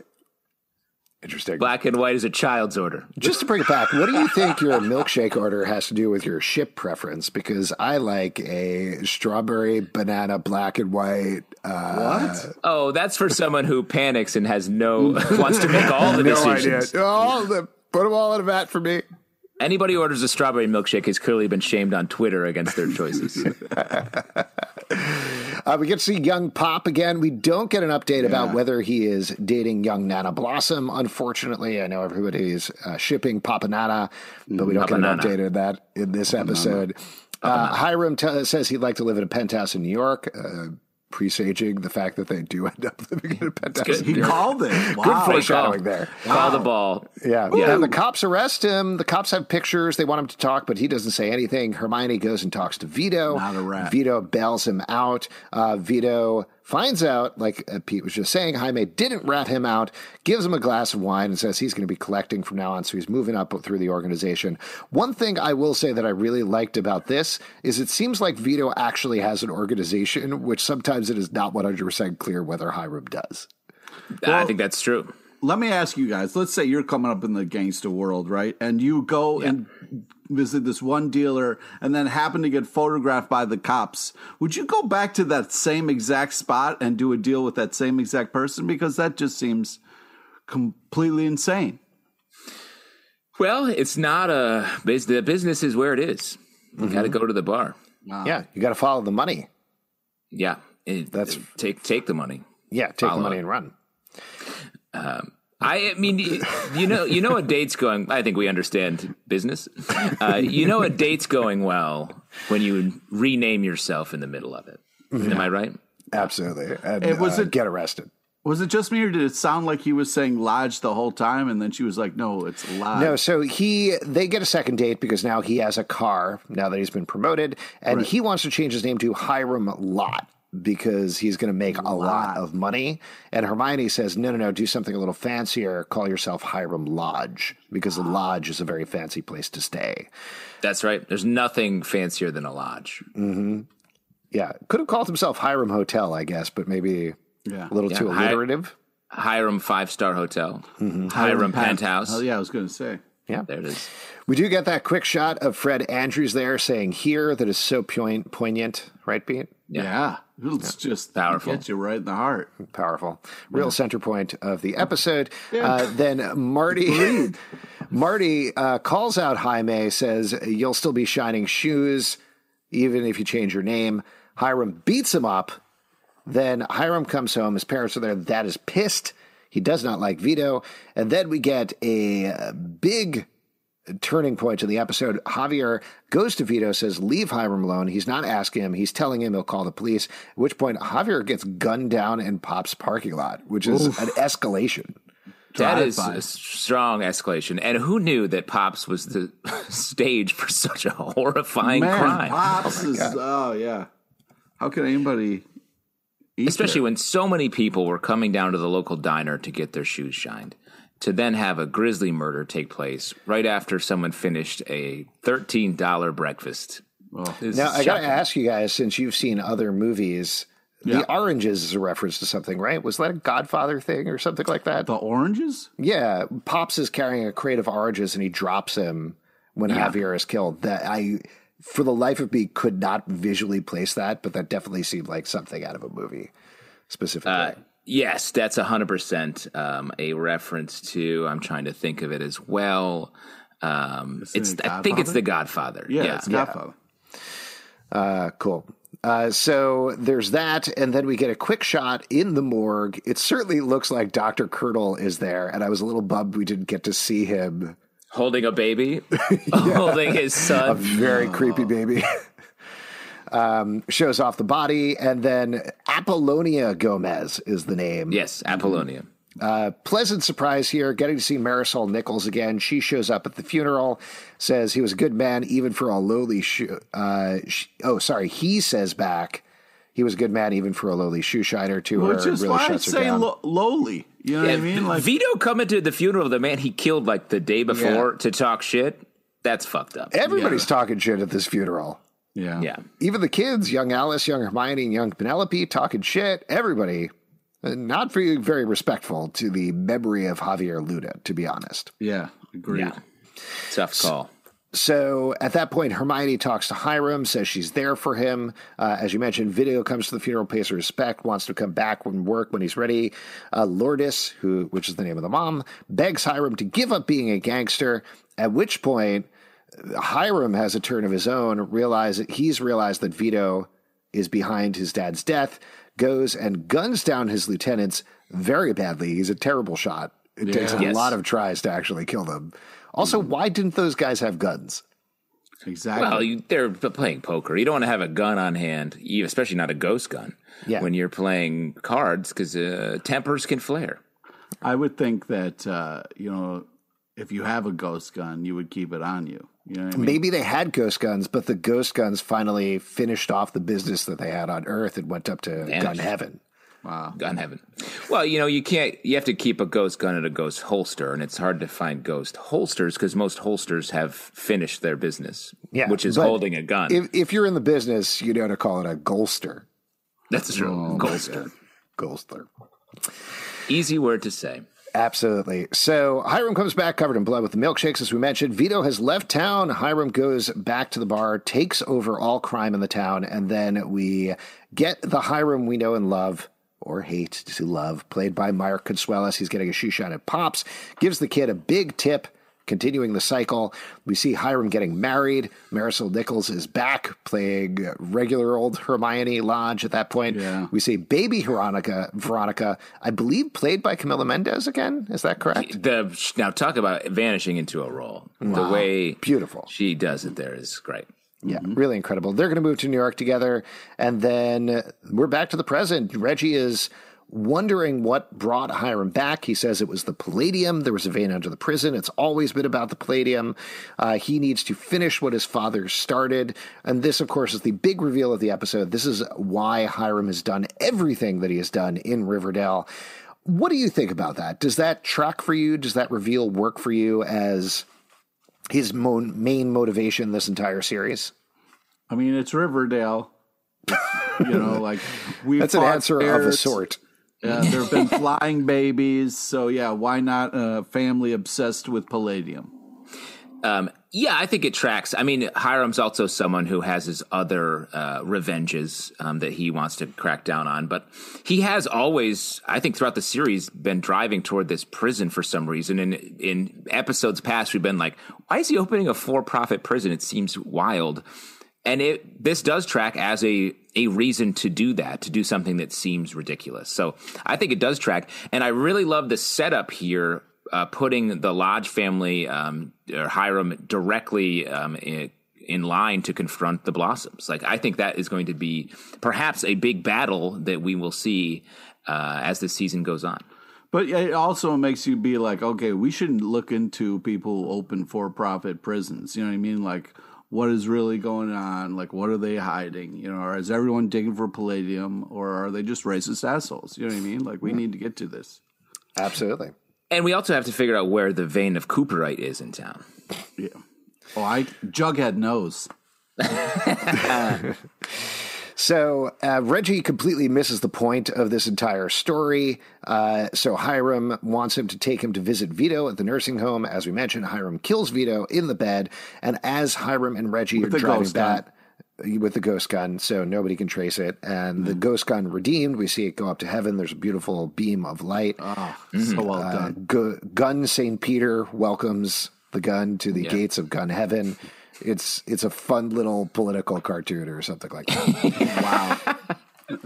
Interesting. Black and white is a child's order. Just to bring it back, what do you think your milkshake order has to do with your ship preference? Because I like a strawberry, banana, black and white. Uh, What? Oh, that's for someone who panics and has no wants to make all the no idea. decisions. Oh, the, put them all in a vat for me. Anybody who orders a strawberry milkshake has clearly been shamed on Twitter against their choices. Uh, we get to see young Pop again. We don't get an update about whether he is dating young Nana Blossom. Unfortunately, I know everybody's uh, shipping Papa Nana, but we don't get an update of that in this episode. Uh, Hiram t- says he'd like to live in a penthouse in New York, uh, presaging the fact that they do end up living in a penthouse. He called it. Good Wow. foreshadowing there. Call the ball. Yeah. yeah. And the cops arrest him. The cops have pictures. They want him to talk, but he doesn't say anything. Hermione goes and talks to Vito. Not a rat. Vito bails him out. Uh, Vito finds out, like uh, Pete was just saying, Jaime didn't rat him out, gives him a glass of wine, and says he's going to be collecting from now on. So he's moving up through the organization. One thing I will say that I really liked about this is it seems like Vito actually has an organization, which sometimes it is not 100% clear whether Hiram does. I think that's true. Let me ask you guys. Let's say you're coming up in the gangster world, right? And you go and visit this one dealer and then happen to get photographed by the cops. Would you go back to that same exact spot and do a deal with that same exact person? Because that just seems completely insane. Well, it's not a bus- the business is where it is. You mm-hmm. got to go to the bar. Yeah. You got to follow the money. Yeah, it- That's- take take the money. Yeah. Take the money it. and run. Um, I mean, you know, you know, a date's going. I think we understand business. Uh, you know, a date's going well when you rename yourself in the middle of it. Am I right? Absolutely. And It was uh, a- get arrested. Was it just me or did it sound like he was saying Lodge the whole time and then she was like, no, it's Lodge? No, so he they get a second date because now he has a car now that he's been promoted, and he wants to change his name to Hiram Lot because he's going to make a lot. lot. of money. And Hermione says, no, no, no, do something a little fancier. Call yourself Hiram Lodge because a ah. lodge is a very fancy place to stay. That's right. There's nothing fancier than a lodge. Mm-hmm. Yeah. Could have called himself Hiram Hotel, I guess, but maybe Yeah. a little Yeah, too Hi- alliterative. Hiram five star hotel. Mm-hmm. Hiram penthouse. Oh, yeah, I was going to say. Yeah. There it is. We do get that quick shot of Fred Andrews there saying here that is so poignant, poignant right, Pete? Yeah. It's just Powerful. Gets you right in the heart. Powerful. Real center point of the episode. Uh, then Marty Marty uh, calls out Jaime, says, You'll still be shining shoes, even if you change your name. Hiram beats him up. Then Hiram comes home. His parents are there. That is pissed. He does not like Vito. And then we get a uh, big turning point in the episode. Javier goes to Vito, says, Leave Hiram alone. He's not asking him. He's telling him he'll call the police. At which point, Javier gets gunned down in Pop's parking lot, which is an escalation. That is Drive-by. a strong escalation. And who knew that Pops was the stage for such a horrifying Man, crime? Pops oh, is, oh, yeah. How could anybody eat Especially there? when so many people were coming down to the local diner to get their shoes shined. To then have a grisly murder take place right after someone finished a $13 breakfast. is Now, I got to ask you guys, since you've seen other movies, Yeah. the oranges is a reference to something, right? Was that a Godfather thing or something like that? The oranges? Yeah, Pops is carrying a crate of oranges and he drops him when Javier is killed. That I, for the life of me, could not visually place that, but that definitely seemed like something out of a movie specifically. Uh, yes, that's 100% um, a reference to, I'm trying to think of it as well. Um, it's, it I think it's The Godfather. Yeah, yeah. it's Godfather. Uh, cool. Uh, so there's that, and then we get a quick shot in the morgue. It certainly looks like Dr. Curdle is there, and I was a little bummed we didn't get to see him. Holding a baby, holding his son. A very creepy baby. um, shows off the body, and then Apollonia Gomez is the name. Yes, Apollonia. Uh, pleasant surprise here, getting to see Marisol Nichols again. She shows up at the funeral, says he was a good man, even for a lowly shoe. Uh, sh- oh, sorry, he says back he was a good man, even for a lowly shoe shiner to her. Which is really why I say lo- lowly. You know what I mean? Like, Vito coming to the funeral of the man he killed like the day before to talk shit. That's fucked up. Everybody's talking shit at this funeral. Yeah. Yeah. Even the kids, young Alice, young Hermione, and young Penelope, talking shit. Everybody. Uh, Not very, very respectful to the memory of Javier Luna, to be honest. Yeah. Agreed. Yeah. Tough call. So at that point, Hermione talks to Hiram, says she's there for him. Uh, as you mentioned, Vito comes to the funeral, pays her respect, wants to come back when work when he's ready. Uh, Lourdes, who which is the name of the mom, begs Hiram to give up being a gangster. At which point, Hiram has a turn of his own. Realize he's realized that Vito is behind his dad's death. Goes and guns down his lieutenants very badly. He's a terrible shot. It takes a Yes. lot of tries to actually kill them. Also, why didn't those guys have guns? Exactly. Well, you, they're playing poker. You don't want to have a gun on hand, especially not a ghost gun, Yeah. when you're playing cards because uh, tempers can flare. I would think that, uh, you know, if you have a ghost gun, you would keep it on you. You know I mean? Maybe they had ghost guns, but the ghost guns finally finished off the business that they had on Earth and went up to gun heaven. Wow. Gun heaven. Well, you know, you can't, you have to keep a ghost gun and a ghost holster, and it's hard to find ghost holsters because most holsters have finished their business, Yeah, which is holding a gun. If, if you're in the business, you know how to call it a golster. That's true. Oh, Golster. Golster. Easy word to say. Absolutely. So Hiram comes back covered in blood with the milkshakes, as we mentioned. Vito has left town. Hiram goes back to the bar, takes over all crime in the town, and then we get the Hiram we know and love. Or hate to love, played by Mark Consuelos. He's getting a shoe shine at Pops, gives the kid a big tip, continuing the cycle. We see Hiram getting married. Marisol Nichols is back, playing regular old Hermione Lodge at that point. Yeah. We see baby Veronica, Veronica, I believe played by Camila Mendes again. Is that correct? The now talk about vanishing into a role. The way Beautiful. she does it there is great. Yeah, mm-hmm. really incredible. They're going to move to New York together. And then we're back to the present. Reggie is wondering what brought Hiram back. He says it was the palladium. There was a vein under the prison. It's always been about the palladium. Uh, he needs to finish what his father started. And this, of course, is the big reveal of the episode. This is why Hiram has done everything that he has done in Riverdale. What do you think about that? Does that track for you? Does that reveal work for you as his mo- main motivation this entire series? I mean, it's Riverdale. You know, like we. That's an answer bears. of a sort. Yeah, there have been flying babies, so yeah, why not a family obsessed with palladium? Um, yeah, I think it tracks. I mean, Hiram's also someone who has his other uh, revenges um, that he wants to crack down on, but he has always, I think, throughout the series, been driving toward this prison for some reason. And in episodes past, we've been like, "Why is he opening a for-profit prison?" It seems wild and it this does track as a a reason to do that to do something that seems ridiculous so i think it does track and i really love the setup here uh, putting the lodge family um, or hiram directly um, in, in line to confront the blossoms like i think that is going to be perhaps a big battle that we will see uh, as the season goes on but it also makes you be like, okay, we shouldn't look into people open for profit prisons. You know what I mean? Like, what is really going on? Like, what are they hiding? You know, or is everyone digging for palladium, or are they just racist assholes? You know what I mean? Like, we need to get to this. Absolutely. And we also have to figure out where the vein of Cooperite is in town. Yeah. Oh, I Jughead knows. So uh, Reggie completely misses the point of this entire story. Uh, so Hiram wants him to take him to visit Vito at the nursing home. As we mentioned, Hiram kills Vito in the bed, and as Hiram and Reggie with are driving back with the ghost gun, so nobody can trace it. And mm the ghost gun redeemed. We see it go up to heaven. There's a beautiful beam of light. Oh, so well uh, done. Gu- gun Saint Peter welcomes the gun to the yeah. gates of gun heaven it's it's a fun little political cartoon or something like that. wow.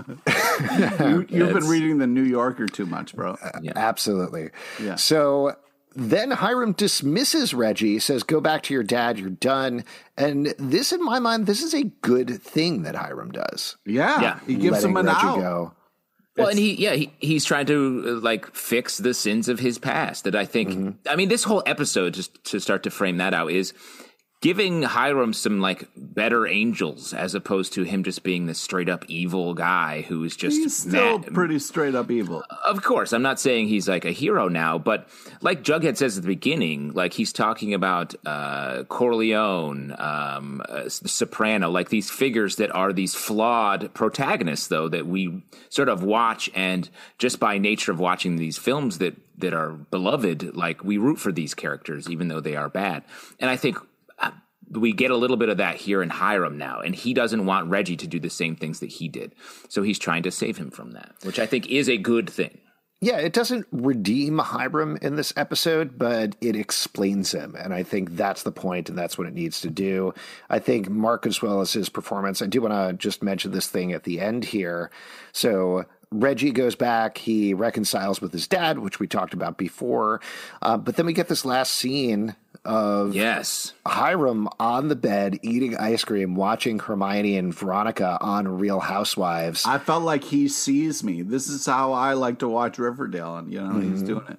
you, have been reading the New Yorker too much, bro. Yeah. Absolutely. Yeah. So then Hiram dismisses Reggie, says, "Go back to your dad. You're done." And this, in my mind, this is a good thing that Hiram does. Yeah, yeah. he gives him an Reggie out. Go. Well, and he, yeah, he, he's trying to uh, like fix the sins of his past. That I think, mm-hmm. I mean, this whole episode, just to start to frame that out, is giving Hiram some like better angels as opposed to him just being this straight up evil guy who is just he's still mad. pretty straight up evil. Of course, I'm not saying he's like a hero now, but like Jughead says at the beginning, like he's talking about uh, Corleone, um, uh, Soprano, like these figures that are these flawed protagonists, though that we sort of watch and just by nature of watching these films that that are beloved, like we root for these characters even though they are bad. And I think we get a little bit of that here in Hiram now, and he doesn't want Reggie to do the same things that he did. So he's trying to save him from that, which I think is a good thing. Yeah, it doesn't redeem Hiram in this episode, but it explains him. And I think that's the point, and that's what it needs to do. I think Mark, as well as his performance, I do want to just mention this thing at the end here. So Reggie goes back. He reconciles with his dad, which we talked about before. Uh, but then we get this last scene of yes Hiram on the bed eating ice cream, watching Hermione and Veronica on Real Housewives. I felt like he sees me. This is how I like to watch Riverdale, and you know mm-hmm. he's doing it.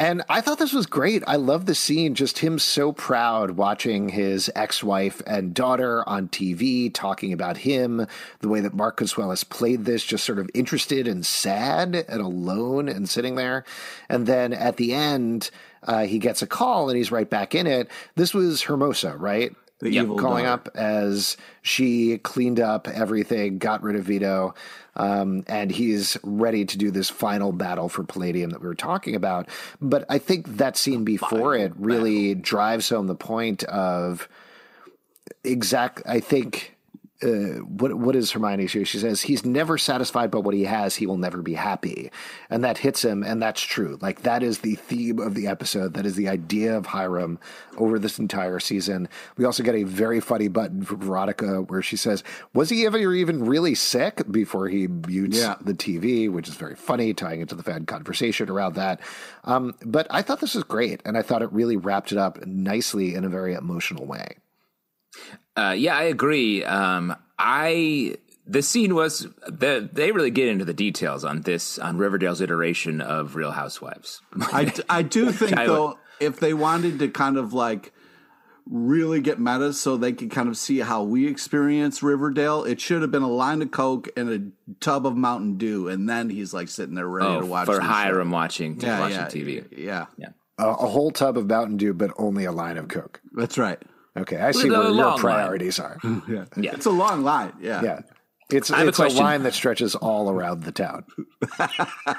And I thought this was great. I love the scene, just him so proud watching his ex wife and daughter on TV talking about him, the way that Mark has played this, just sort of interested and sad and alone and sitting there. And then at the end, uh, he gets a call and he's right back in it. This was Hermosa, right? The yep. evil calling daughter. up as she cleaned up everything, got rid of Vito, um, and he's ready to do this final battle for Palladium that we were talking about. But I think that scene before final it really battle. drives home the point of exact. I think uh, what what is Hermione here? She says he's never satisfied by what he has. He will never be happy, and that hits him, and that's true. Like that is the theme of the episode. That is the idea of Hiram over this entire season. We also get a very funny button from Veronica where she says, "Was he ever even really sick?" Before he mutes yeah. the TV, which is very funny, tying into the fan conversation around that. Um, but I thought this was great, and I thought it really wrapped it up nicely in a very emotional way. Uh, yeah, I agree. Um, I the scene was the, they really get into the details on this on Riverdale's iteration of Real Housewives. I, I do think I- though, if they wanted to kind of like really get meta, so they could kind of see how we experience Riverdale, it should have been a line of Coke and a tub of Mountain Dew, and then he's like sitting there ready oh, to watch for the show. Hiram watching Yeah, watching yeah, TV. Yeah, Yeah. A, a whole tub of Mountain Dew, but only a line of Coke. that's right. Okay, I see where your long line. priorities are. Yeah, Yeah. it's a long line. Yeah, Yeah. It's, have a it's a, question. line that stretches all around the town.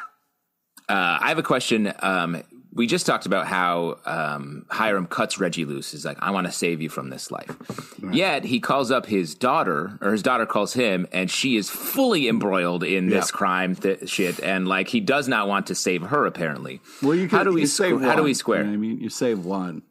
Uh, I have a question. Um, we just talked about how um, Hiram cuts Reggie loose. He's like, I want to save you from this life. Yet he calls up his daughter, or his daughter calls him, and she is fully embroiled in this Yeah. crime th- shit. And like, he does not want to save her, apparently. Well, you can, how do we save squ- how do we square? You know I mean, you save one.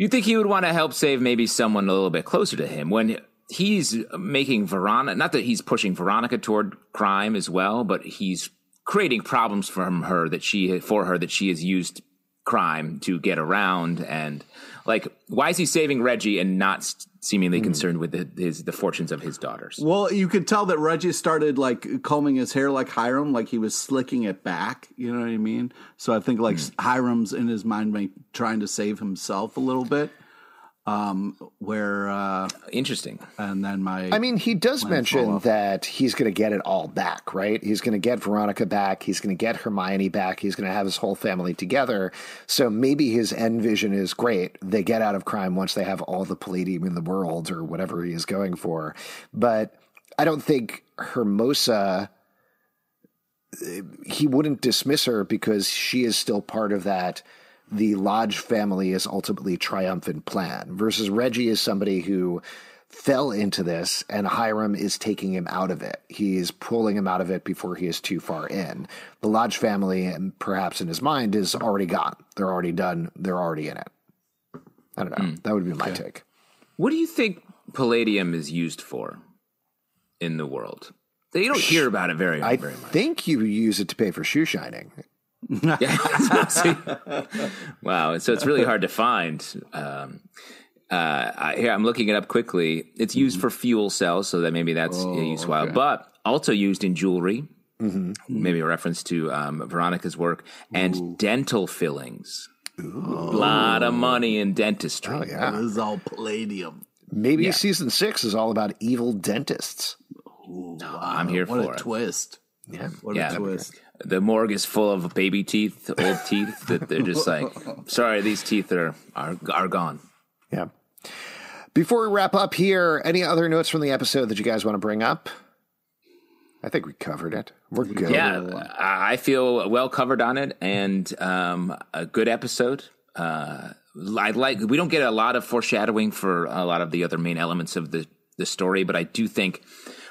You think he would want to help save maybe someone a little bit closer to him when he's making Veronica, not that he's pushing Veronica toward crime as well, but he's creating problems from her that she, for her that she has used crime to get around. And like, why is he saving Reggie and not seemingly hmm. concerned with the, his, the fortunes of his daughters? Well, you could tell that Reggie started like combing his hair like Hiram, like he was slicking it back. You know what I mean? So I think like hmm. Hiram's in his mind trying to save himself a little bit. Um, where uh, Interesting. and then my I mean, he does fall mention off. that he's going to get it all back, right? He's going to get Veronica back. He's going to get Hermione back. He's going to have his whole family together. So maybe his end vision is great. They get out of crime once they have all the palladium in the world or whatever he is going for. But I don't think Hermosa, he wouldn't dismiss her because she is still part of that. The Lodge family is ultimately triumphant plan versus Reggie is somebody who fell into this and Hiram is taking him out of it. He's pulling him out of it before he is too far in. The Lodge family, and perhaps in his mind, is already gone. They're already done. They're already in it. I don't know. Hmm. That would be my take. What do you think palladium is used for in the world? You don't hear about it very, I very much. I think you use it to pay for shoe shining. Yeah. See? wow. So it's really hard to find. Um, uh, I, here, I'm looking it up quickly. It's used for fuel cells, so that maybe that's Oh, a useful, okay. but also used in jewelry. Mm-hmm. Maybe a reference to um, Veronica's work and dental fillings. A lot of money in dentistry. Oh, yeah. this is all palladium. Maybe season six is all about evil dentists. I'm here What for a it. twist! Yeah. What Yeah. a twist! The morgue is full of baby teeth, old teeth that they're just like, sorry, these teeth are are, are gone. Yeah. Before we wrap up here, any other notes from the episode that you guys want to bring up? I think we covered it. We're good. Yeah, I I feel well covered on it, and um, a good episode. Uh, I like. We don't get a lot of foreshadowing for a lot of the other main elements of the the story, but I do think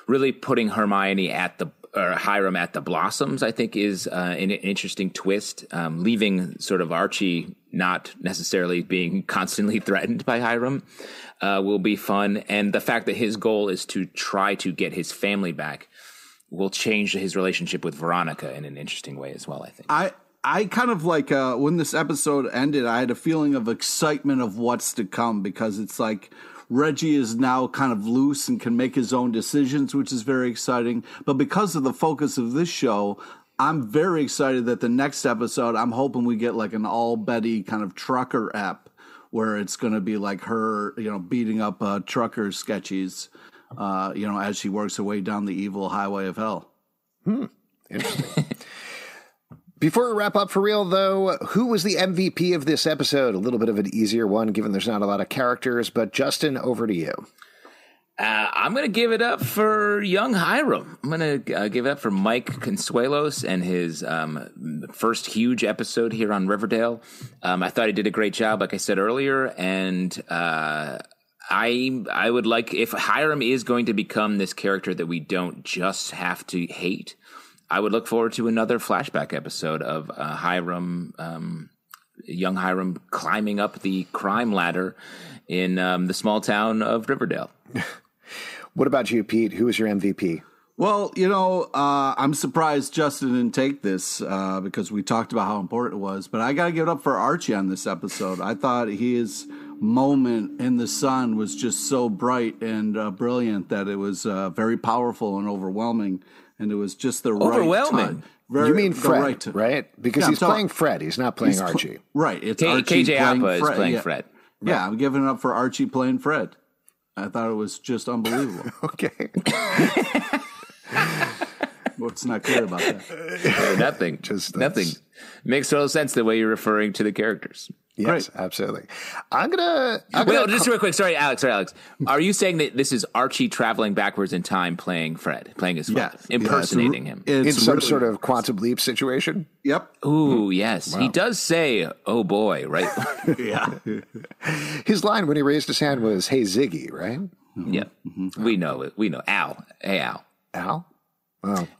really putting Hermione at the or Hiram at the Blossoms, I think, is uh, an interesting twist. Um, leaving sort of Archie not necessarily being constantly threatened by Hiram uh, will be fun, and the fact that his goal is to try to get his family back will change his relationship with Veronica in an interesting way as well. I think. I I kind of like uh, when this episode ended, I had a feeling of excitement of what's to come because it's like Reggie is now kind of loose and can make his own decisions, which is very exciting. But because of the focus of this show, I'm very excited that the next episode, I'm hoping we get like an all Betty kind of trucker app where it's going to be like her, you know, beating up uh, trucker sketches, uh, you know, as she works her way down the evil highway of hell. Before we wrap up for real, though, who was the MVP of this episode? A little bit of an easier one, given there's not a lot of characters. But Justin, over to you. Uh, I'm going to give it up for young Hiram. I'm going to uh, give it up for Mike Consuelos and his um, first huge episode here on Riverdale. Um, I thought he did a great job, like I said earlier, and uh, I I would like if Hiram is going to become this character that we don't just have to hate. I would look forward to another flashback episode of uh, Hiram, um, young Hiram, climbing up the crime ladder in um, the small town of Riverdale. What about you, Pete? Who was your MVP? Well, you know, uh, I'm surprised Justin didn't take this uh, because we talked about how important it was. But I got to give it up for Archie on this episode. I thought his moment in the sun was just so bright and uh, brilliant that it was uh, very powerful and overwhelming, and it was just the right Overwhelming? time. Very, you mean Fred, right, right? Because Yeah, he's playing Fred. He's not playing He's pl- Archie. right. It's K- Archie KJ playing Appa is Fred. playing yeah. Fred. Yeah, I'm giving it up for Archie playing Fred. I thought it was just unbelievable. Okay. What's not clear about that? nothing. Just nothing. Makes total sense the way you're referring to the characters. Yes, absolutely. I'm gonna. I'm Wait, gonna just real quick. Sorry, Alex. Sorry, Alex. Are you saying that this is Archie traveling backwards in time, playing Fred, playing his father, Yeah, impersonating yeah, him? it's, in some really- sort of quantum leap situation. Yep. Ooh, hmm. yes. He does say, "Oh boy," right? Yeah. His line when he raised his hand was, "Hey Ziggy," right? yeah, mm-hmm. we know it. We know. Al. Hey, Al. Al.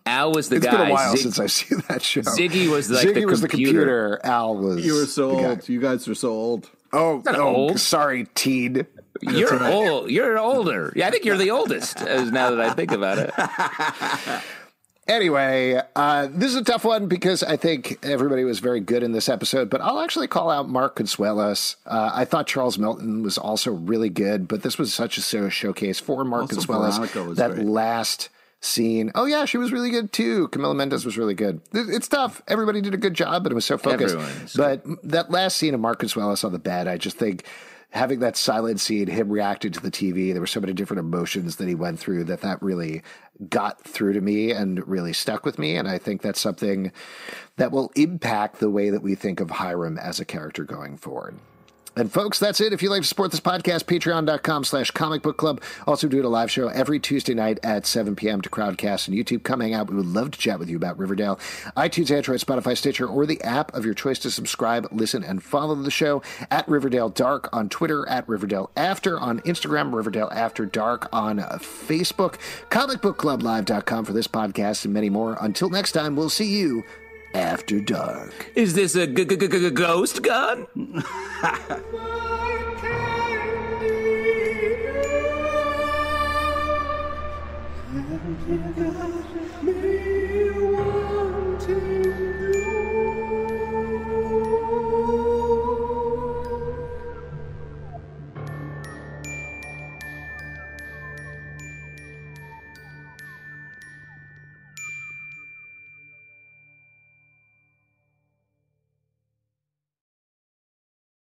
Al was the It's guy. It's been a while Zig- since I've seen that show. Ziggy was like Ziggy the was the computer. computer. Al was. You were so the guy. old. You guys are so old. Oh, Not oh, old. sorry, teen. You're old. You're older. Yeah, I think you're the oldest. As now that I think about it. Anyway, uh, this is a tough one because I think everybody was very good in this episode, but I'll actually call out Mark Consuelos. Uh, I thought Charles Melton was also really good, but this was such a showcase for Mark Also, Consuelos. Was That great. last scene. Oh, yeah, she was really good too. Camila Mendes was really good. It's tough. Everybody did a good job, but it was so focused. Everyone's But that last scene of Mark Consuelos on the bed, I just think having that silent scene, him reacting to the TV, there were so many different emotions that he went through that that really got through to me and really stuck with me. And I think that's something that will impact the way that we think of Hiram as a character going forward. And folks, that's it. If you'd like to support this podcast, patreon.com slash comic book club. Also do it a live show every Tuesday night at 7 p.m. to Crowdcast and YouTube. Come hang out. We would love to chat with you about Riverdale. iTunes, Android, Spotify, Stitcher, or the app of your choice to subscribe, listen, and follow the show at Riverdale Dark on Twitter, at Riverdale After on Instagram, Riverdale After Dark on Facebook, comic book club comicbookclublive.com for this podcast and many more. Until next time, we'll see you after dark. Is this a g- g- g- g- ghost gun?